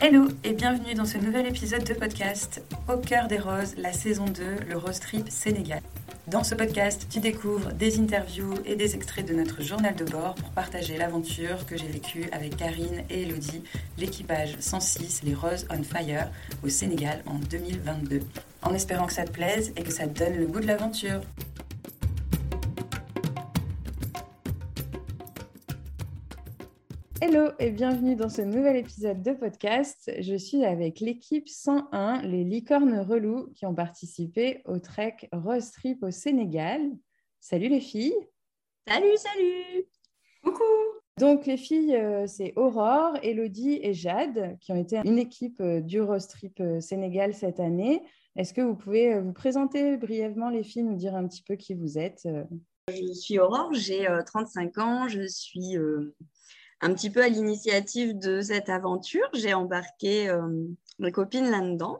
Hello et bienvenue dans ce nouvel épisode de podcast Au cœur des roses, la saison 2, le Rose Trip Sénégal. Dans ce podcast, tu découvres des interviews et des extraits de notre journal de bord pour partager l'aventure que j'ai vécue avec Karine et Elodie, l'équipage 106 Les Roses on Fire au Sénégal en 2022. En espérant que ça te plaise et que ça te donne le goût de l'aventure. Hello et bienvenue dans ce nouvel épisode de podcast. Je suis avec l'équipe 101, les licornes relous qui ont participé au trek Rose Trip au Sénégal. Salut les filles. Salut, salut. Coucou. Donc les filles, euh, c'est Aurore, Elodie et Jade qui ont été une équipe euh, du Rose Trip euh, Sénégal cette année. Est-ce que vous pouvez vous présenter brièvement les filles, nous dire un petit peu qui vous êtes Je suis Aurore, j'ai 35 ans, je suis un petit peu à l'initiative de cette aventure. J'ai embarqué euh, mes copines là-dedans.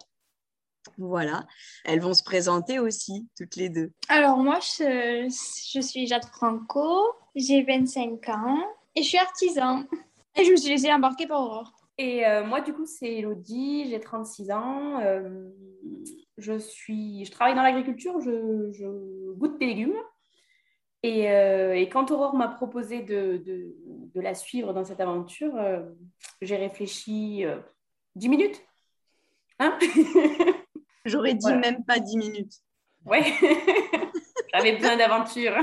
Voilà, elles vont se présenter aussi, toutes les deux. Alors moi, je, je suis Jade Franco, j'ai 25 ans et je suis artisan. Et je me suis laissée embarquer par Aurore. Et euh, moi, du coup, c'est Elodie, j'ai 36 ans. Euh, je, suis, je travaille dans l'agriculture, je, je, goûte des légumes. Et, et quand Aurore m'a proposé de, de, de, la suivre dans cette aventure, j'ai réfléchi 10 minutes. Hein J'aurais dit voilà. même pas 10 minutes. Ouais, j'avais besoin d'aventure.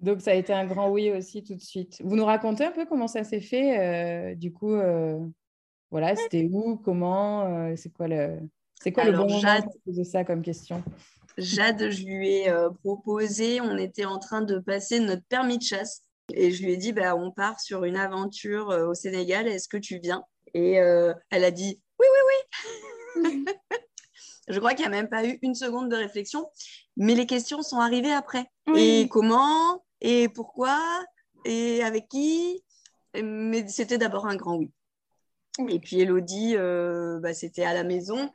Donc, ça a été un grand oui aussi tout de suite. Vous nous racontez un peu comment ça s'est fait euh, Du coup, euh, voilà, c'était où Comment euh, C'est quoi le, c'est quoi Alors, le bon Jade... moment pour poser ça comme question? Jade, je lui ai euh, proposé, on était en train de passer notre permis de chasse. Et je lui ai dit, bah, on part sur une aventure euh, au Sénégal, est-ce que tu viens? Et euh, elle a dit, oui, oui, oui. je crois qu'il n'y a même pas eu une seconde de réflexion, mais les questions sont arrivées après. Et comment? Et pourquoi? Et avec qui? Mais c'était d'abord un grand oui. Et puis Elodie, bah, c'était à la maison.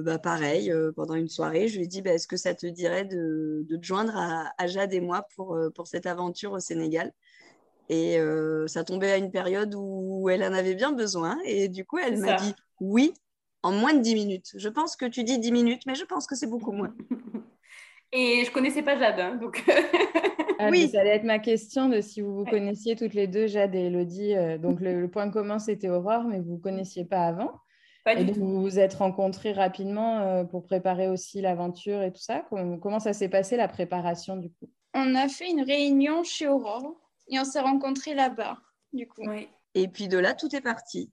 Euh, bah pareil, euh, pendant une soirée, je lui ai dit bah, est-ce que ça te dirait de, de te joindre à, à, Jade et moi pour, euh, pour cette aventure au Sénégal? Et ça tombait à une période où elle en avait bien besoin. Et du coup, elle m'a dit oui en moins de 10 minutes. Je pense que tu dis 10 minutes, mais je pense que c'est beaucoup moins. Et je connaissais pas Jade, hein, donc. ah, oui, ça allait être ma question de si vous vous connaissiez toutes les deux, Jade et Elodie. donc le, le point commun c'était Aurore, mais vous vous connaissiez pas avant. Pas et du donc, tout. vous vous êtes rencontrés rapidement euh, pour préparer aussi l'aventure et tout ça. Comment, comment ça s'est passé la préparation du coup? On a fait une réunion chez Aurore et on s'est rencontrés là-bas du coup. Oui. Et puis de là, tout est parti.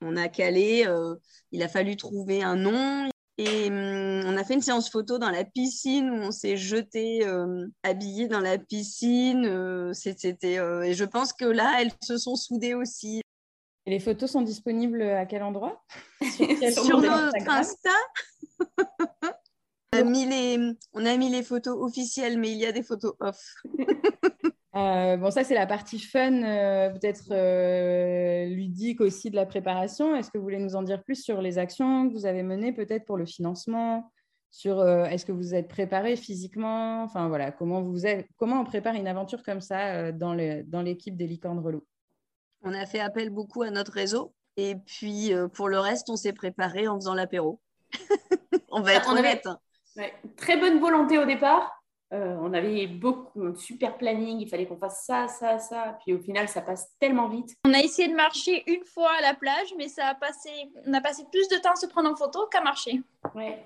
On a calé, euh, il a fallu trouver un nom. Et hum, on a fait une séance photo dans la piscine où on s'est jeté euh, habillés dans la piscine. Euh, C'était et je pense que là, elles se sont soudées aussi. Et les photos sont disponibles à quel endroit? Sur, Sur notre Insta. on, a mis les, on a mis les photos officielles, mais il y a des photos off. euh, bon, ça, c'est la partie fun, euh, peut-être euh, ludique aussi de la préparation. Est-ce que vous voulez nous en dire plus sur les actions que vous avez menées, peut-être pour le financement sur euh, est-ce que vous êtes préparé physiquement? Enfin, voilà, comment, vous êtes, comment on prépare une aventure comme ça euh, dans l'équipe le, dans des licornes relous on a fait appel beaucoup à notre réseau. Et puis, euh, pour le reste, on s'est préparé en faisant l'apéro. on va être on honnête. Avait, ouais, très bonne volonté au départ. Euh, on avait beaucoup, un super planning. Il fallait qu'on fasse ça, ça, ça. Puis au final, ça passe tellement vite. On a essayé de marcher une fois à la plage, mais ça a passé, on a passé plus de temps à se prendre en photo qu'à marcher. Ouais.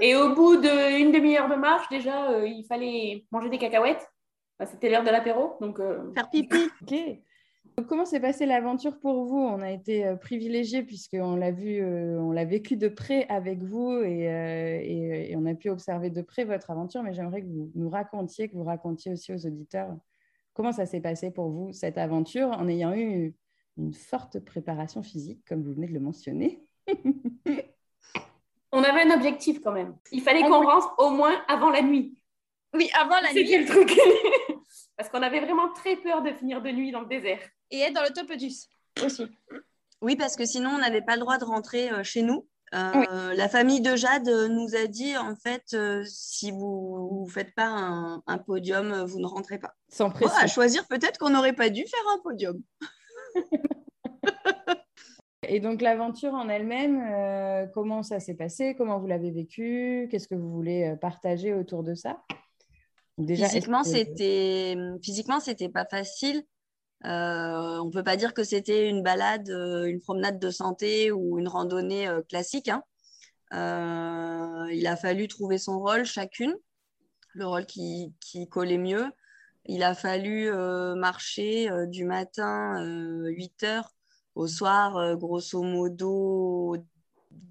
Et au bout d'une demi-heure de marche, déjà, euh, il fallait manger des cacahuètes. Bah, C'était l'heure de l'apéro. Donc, euh, faire pipi. ok. Comment s'est passée l'aventure pour vous? On a été euh, privilégiés puisqu'on l'a vu, euh, on l'a vécu de près avec vous et, euh, et, et, on a pu observer de près votre aventure. Mais j'aimerais que vous nous racontiez, que vous racontiez aussi aux auditeurs comment ça s'est passé pour vous cette aventure en ayant eu une forte préparation physique, comme vous venez de le mentionner. on avait un objectif quand même. Il fallait qu'on rentre au moins avant la nuit. Oui, avant la nuit. C'était le truc. Parce qu'on avait vraiment très peur de finir de nuit dans le désert. Et être dans le 10 aussi. Oui, parce que sinon, on n'avait pas le droit de rentrer euh, chez nous. Euh, oui. La famille de Jade nous a dit, en fait, euh, si vous ne faites pas un, un, podium, vous ne rentrez pas. Sans pression. Oh, à choisir, peut-être qu'on n'aurait pas dû faire un podium. Et donc l'aventure en elle-même, euh, comment ça s'est passé? Comment vous l'avez vécu? Qu'est-ce que vous voulez euh, partager autour de ça? Déjà, Physiquement, que... c'était physiquement c'était pas facile. Euh, on peut pas dire que c'était une balade, euh, une promenade de santé ou une randonnée classique. Hein. il a fallu trouver son rôle chacune, le rôle qui, qui collait mieux. Il a fallu marcher du matin 8 heures au soir, euh, grosso modo,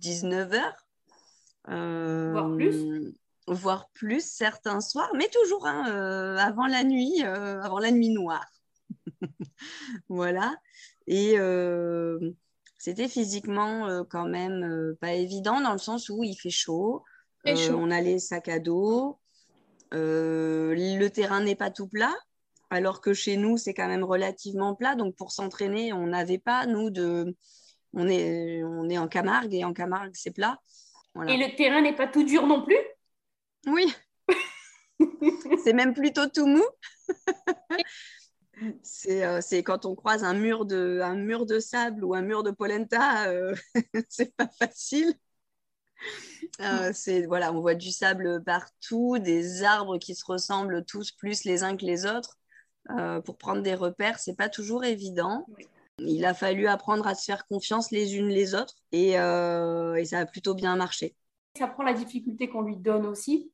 19h. Euh, voire plus Voire plus certains soirs, mais toujours hein, euh, avant la nuit, avant la nuit noire. voilà. Et c'était physiquement quand même pas évident dans le sens où il fait chaud. chaud. on a les sacs à dos. le terrain n'est pas tout plat alors que chez nous, c'est quand même relativement plat. Donc, pour s'entraîner, on n'avait pas, nous, de. On est, on est en Camargue et en Camargue, c'est plat. Et le terrain n'est pas tout dur non plus? Oui. c'est même plutôt tout mou. Euh, c'est quand on croise un mur, de, un mur de sable ou un mur de polenta, euh, c'est pas facile. Euh, c'est voilà, on voit du sable partout, des arbres qui se ressemblent tous plus les uns que les autres. Euh, pour prendre des repères, c'est pas toujours évident. Il a fallu apprendre à se faire confiance les unes les autres et, et ça a plutôt bien marché. Ça prend la difficulté qu'on lui donne aussi.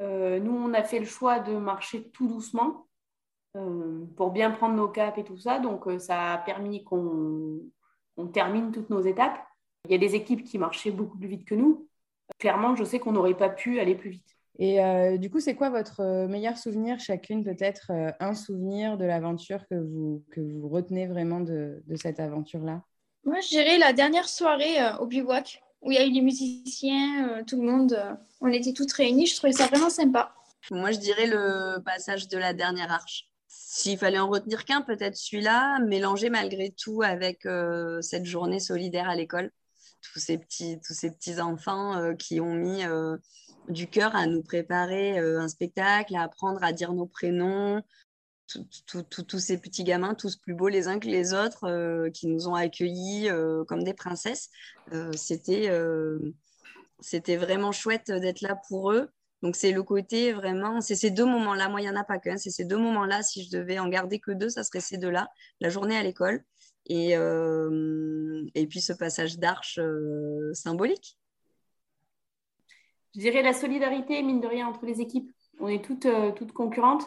Nous, on a fait le choix de marcher tout doucement pour bien prendre nos caps et tout ça. Donc, ça a permis qu'on termine toutes nos étapes. Il y a des équipes qui marchaient beaucoup plus vite que nous. Clairement, je sais qu'on n'aurait pas pu aller plus vite. Et euh, du coup, c'est quoi votre euh, meilleur souvenir? Chacune Peut-être euh, un souvenir de l'aventure que vous, que vous retenez vraiment de, de cette aventure-là? Moi, je dirais la dernière soirée au bivouac où il y a eu les musiciens, tout le monde. on était toutes réunies. Je trouvais ça vraiment sympa. Moi, je dirais le passage de la dernière arche. S'il fallait en retenir qu'un, peut-être celui-là, mélangé malgré tout avec cette journée solidaire à l'école. Tous ces petits, tous ces petits enfants qui ont mis du cœur à nous préparer euh, un spectacle, à apprendre à dire nos prénoms, tous ces petits gamins, tous plus beaux les uns que les autres, euh, qui nous ont accueillis euh, comme des princesses. c'était vraiment chouette d'être là pour eux. Donc c'est le côté vraiment, c'est ces deux moments-là. Moi, il n'y en a pas qu'un. C'est ces deux moments-là. Si je devais en garder que deux, ça serait ces deux-là. La journée à l'école et, et puis ce passage d'arche symbolique je dirais la solidarité, mine de rien, entre les équipes. On est toutes, euh, toutes concurrentes.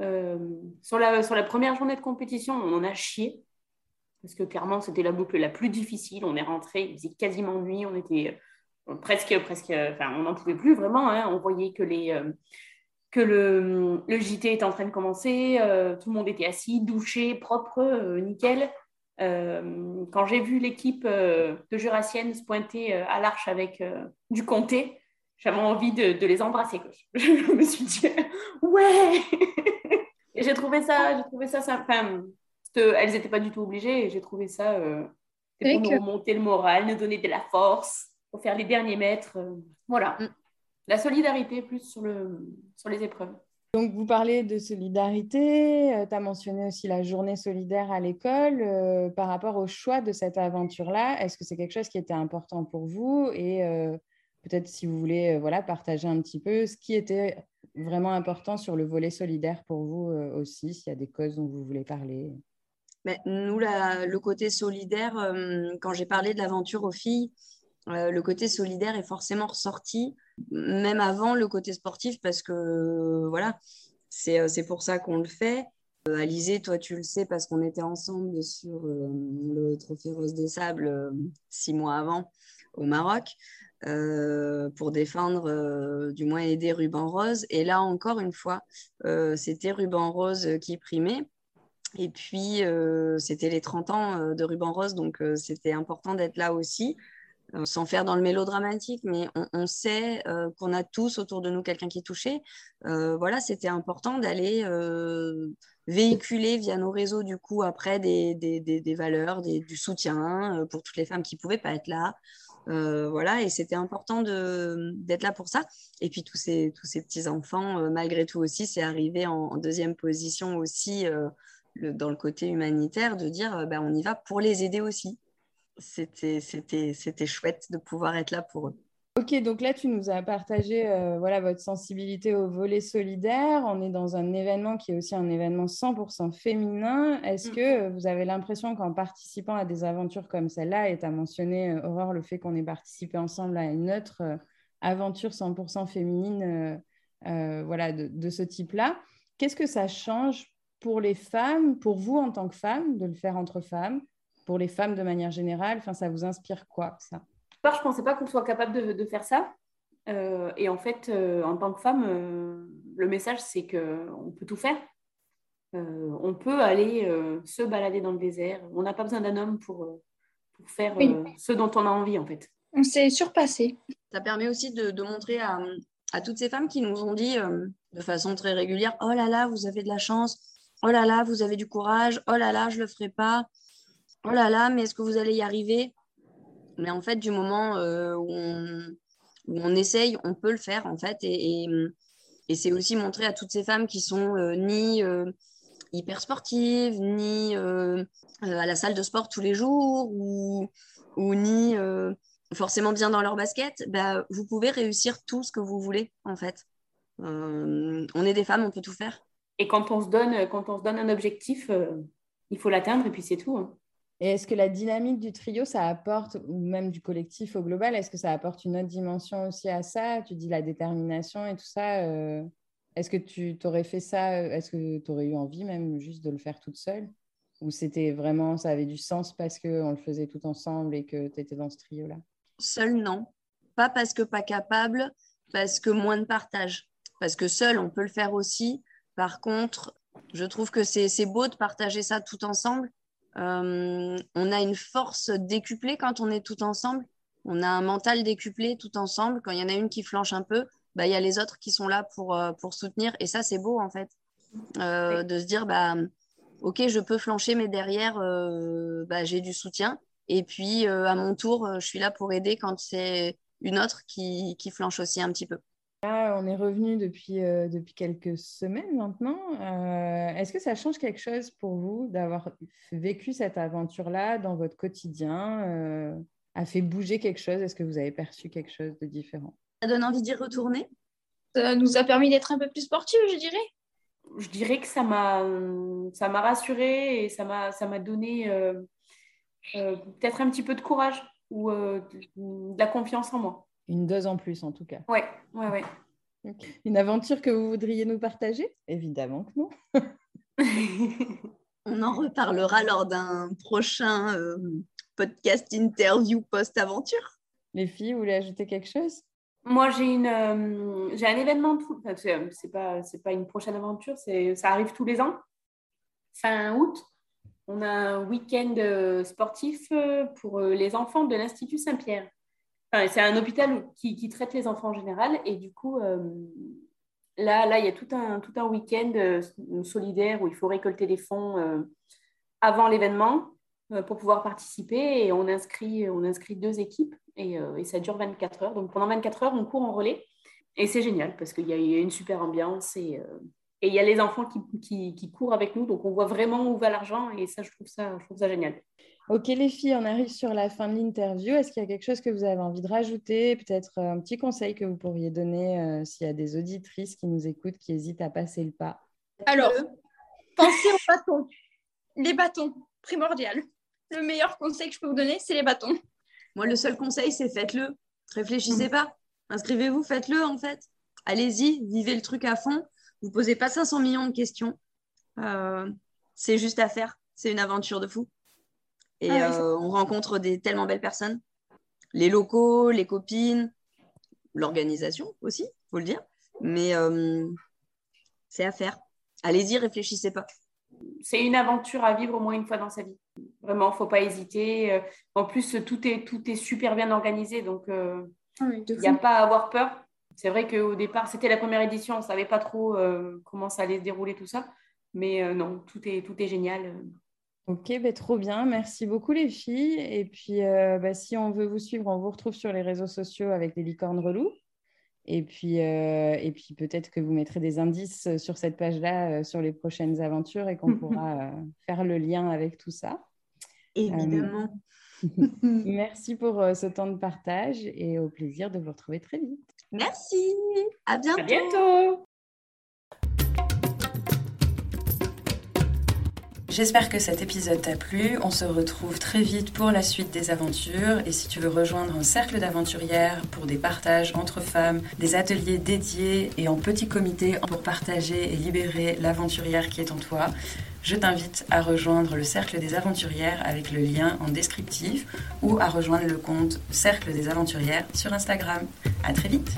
Euh, sur, la, sur la première journée de compétition, on en a chié. Parce que clairement, c'était la boucle la plus difficile. On est rentré, il faisait quasiment nuit. On était euh, presque, presque, enfin, on n'en pouvait plus vraiment. Hein. On voyait que, les, que le, le, JT était en train de commencer. tout le monde était assis, douché, propre, nickel. quand j'ai vu l'équipe de Jurassienne se pointer à l'arche avec du comté, j'avais envie de, les embrasser. Je me suis dit, ouais Et j'ai trouvé ça, j'ai trouvé ça, enfin, elles n'étaient pas du tout obligées, et j'ai trouvé ça, euh, pour nous remonter le moral, nous donner de la force, pour faire les derniers mètres. Euh, voilà. Mm. La solidarité plus sur, le, sur les épreuves. Donc, vous parlez de solidarité, euh, tu as mentionné aussi la journée solidaire à l'école. par rapport au choix de cette aventure-là, est-ce que c'est quelque chose qui était important pour vous et peut-être si vous voulez euh, voilà, partager un petit peu ce qui était vraiment important sur le volet solidaire pour vous euh, aussi, s'il y a des causes dont vous voulez parler? Mais nous, le côté solidaire, euh, quand j'ai parlé de l'aventure aux filles, le côté solidaire est forcément ressorti, même avant le côté sportif, parce que voilà, c'est pour ça qu'on le fait. Alizé, toi, tu le sais parce qu'on était ensemble sur le Trophée Rose des Sables six mois avant au Maroc. Euh, pour défendre, euh, du moins aider Ruban Rose. Et là, encore une fois, euh, c'était Ruban Rose qui primait. Et puis, c'était les 30 ans de Ruban Rose, donc c'était important d'être là aussi, sans faire dans le mélodramatique, mais on, sait qu'on a tous autour de nous quelqu'un qui est touché. voilà, c'était important d'aller véhiculer via nos réseaux, du coup, après des, des, des, valeurs, du soutien pour toutes les femmes qui ne pouvaient pas être là. Euh, voilà, et c'était important d'être là pour ça. Et puis tous ces, tous ces petits-enfants, euh, malgré tout aussi, c'est arrivé en, deuxième position aussi euh, dans le côté humanitaire de dire ben, on y va pour les aider aussi. C'était, c'était, c'était chouette de pouvoir être là pour eux. Ok, donc là, tu nous as partagé euh, voilà, votre sensibilité au volet solidaire. On est dans un événement qui est aussi un événement 100% féminin. Est-ce Mm. que vous avez l'impression qu'en participant à des aventures comme celle-là, et tu as mentionné, euh, Aurore, le fait qu'on ait participé ensemble à une autre euh, aventure 100% féminine euh, voilà, de, de ce type-là, qu'est-ce que ça change pour les femmes, pour vous en tant que femme, de le faire entre femmes, pour les femmes de manière générale Enfin, ça vous inspire quoi, ça? Je ne pensais pas qu'on soit capable de, de faire ça. Euh, et en fait, euh, en tant que femme, euh, le message, c'est qu'on peut tout faire. Euh, on peut aller euh, se balader dans le désert. On n'a pas besoin d'un homme pour, pour faire Oui. euh, ce dont on a envie, en fait. On s'est surpassé. Ça permet aussi de, de montrer à, à toutes ces femmes qui nous ont dit euh, de façon très régulière Oh là là, vous avez de la chance. Oh là là, vous avez du courage. Oh là là, je le ferai pas. Oh là là, mais est-ce que vous allez y arriver? Mais en fait, du moment euh, où, on, essaye, on peut le faire, en fait. Et, c'est aussi montrer à toutes ces femmes qui sont euh, ni euh, hyper sportives, ni à la salle de sport tous les jours, ou, ni forcément bien dans leur basket, bah, vous pouvez réussir tout ce que vous voulez, en fait. On est des femmes, on peut tout faire. Et quand on se donne, quand on se donne un objectif, il faut l'atteindre et puis c'est tout. hein. Et est-ce que la dynamique du trio, ça apporte, ou même du collectif au global, est-ce que ça apporte une autre dimension aussi à ça? Tu dis la détermination et tout ça. euh, Est-ce que tu t'aurais fait ça euh, Est-ce que tu aurais eu envie même juste de le faire toute seule? Ou c'était vraiment, ça avait du sens parce qu'on le faisait tout ensemble et que tu étais dans ce trio-là? Seul, non. Pas parce que pas capable, parce que moins de partage. Parce que seul, on peut le faire aussi. Par contre, je trouve que c'est c'est beau de partager ça tout ensemble. Euh, on a une force décuplée quand on est tout ensemble. On a un mental décuplé tout ensemble. Quand il y en a une qui flanche un peu, bah, il y a les autres qui sont là pour, euh, soutenir. Et ça, c'est beau, en fait. Euh, De se dire, bah, OK, je peux flancher, mais derrière, bah, j'ai du soutien. Et puis, à mon tour, je suis là pour aider quand c'est une autre qui flanche aussi un petit peu. Là, on est revenu depuis, euh, depuis quelques semaines maintenant. Euh, Est-ce que ça change quelque chose pour vous d'avoir vécu cette aventure-là dans votre quotidien euh, A fait bouger quelque chose? Est-ce que vous avez perçu quelque chose de différent? Ça donne envie d'y retourner? Ça nous a permis d'être un peu plus sportifs, je dirais. Je dirais que ça m'a ça m'a rassurée et ça m'a ça m'a donné euh, euh, peut-être un petit peu de courage ou euh, de la confiance en moi. Une dose en plus, en tout cas. Ouais, ouais, ouais. Une aventure que vous voudriez nous partager? Évidemment que non. On en reparlera lors d'un prochain euh, podcast interview post-aventure. Les filles, vous voulez ajouter quelque chose? Moi, j'ai une, euh, j'ai un événement. tout- enfin, c'est pas, c'est pas une prochaine aventure. C'est, ça arrive tous les ans. Fin août, on a un week-end euh, sportif euh, pour euh, les enfants de l'Institut Saint-Pierre. C'est un hôpital qui, traite les enfants en général, et du coup, euh, là, là, il y a tout un, tout un week-end euh, solidaire où il faut récolter des fonds euh, avant l'événement pour pouvoir participer, et on inscrit, on inscrit deux équipes et, ça dure 24 heures. Donc pendant 24 heures, on court en relais et c'est génial parce qu'il y, a- une super ambiance et, il y a les enfants qui, courent avec nous. Donc on voit vraiment où va l'argent et ça, je ça, je trouve ça génial. Ok, les filles, on arrive sur la fin de l'interview. Est-ce qu'il y a quelque chose que vous avez envie de rajouter? Peut-être euh, un petit conseil que vous pourriez donner euh, s'il y a des auditrices qui nous écoutent, qui hésitent à passer le pas? Alors, pensez aux bâtons. Les bâtons, primordial. Le meilleur conseil que je peux vous donner, c'est les bâtons. Moi, le seul conseil, c'est faites-le. Réfléchissez pas. Inscrivez-vous, faites-le en fait. Allez-y, vivez le truc à fond. Vous posez pas 500 millions de questions. Euh, c'est juste à faire. C'est une aventure de fou. Et Ah oui, euh, on rencontre des tellement belles personnes. Les locaux, les copines, l'organisation aussi, faut le dire. Mais euh, c'est à faire. Allez-y, réfléchissez pas. C'est une aventure à vivre au moins une fois dans sa vie. Vraiment, faut pas hésiter. Euh, En plus, tout est, tout est super bien organisé, donc euh, il n'y a pas à avoir peur. C'est vrai qu'au départ, c'était la première édition, on ne savait pas trop euh, comment ça allait se dérouler tout ça. Mais euh, non, tout est, tout est génial. Ok, ben, trop bien. Merci beaucoup les filles. Et puis, euh, bah, si on veut vous suivre, on vous retrouve sur les réseaux sociaux avec les licornes relous. Et puis, euh, et puis peut-être que vous mettrez des indices sur cette page-là euh, sur les prochaines aventures et qu'on pourra faire le lien avec tout ça. Évidemment. Merci pour ce temps de partage et au plaisir de vous retrouver très vite. Merci. À bientôt. À bientôt. J'espère que cet épisode t'a plu. On se retrouve très vite pour la suite des aventures. Et si tu veux rejoindre un cercle d'aventurières pour des partages entre femmes, des ateliers dédiés et en petit comité pour partager et libérer l'aventurière qui est en toi, je t'invite à rejoindre le cercle des aventurières avec le lien en descriptif ou à rejoindre le compte Cercle des aventurières sur Instagram. À très vite!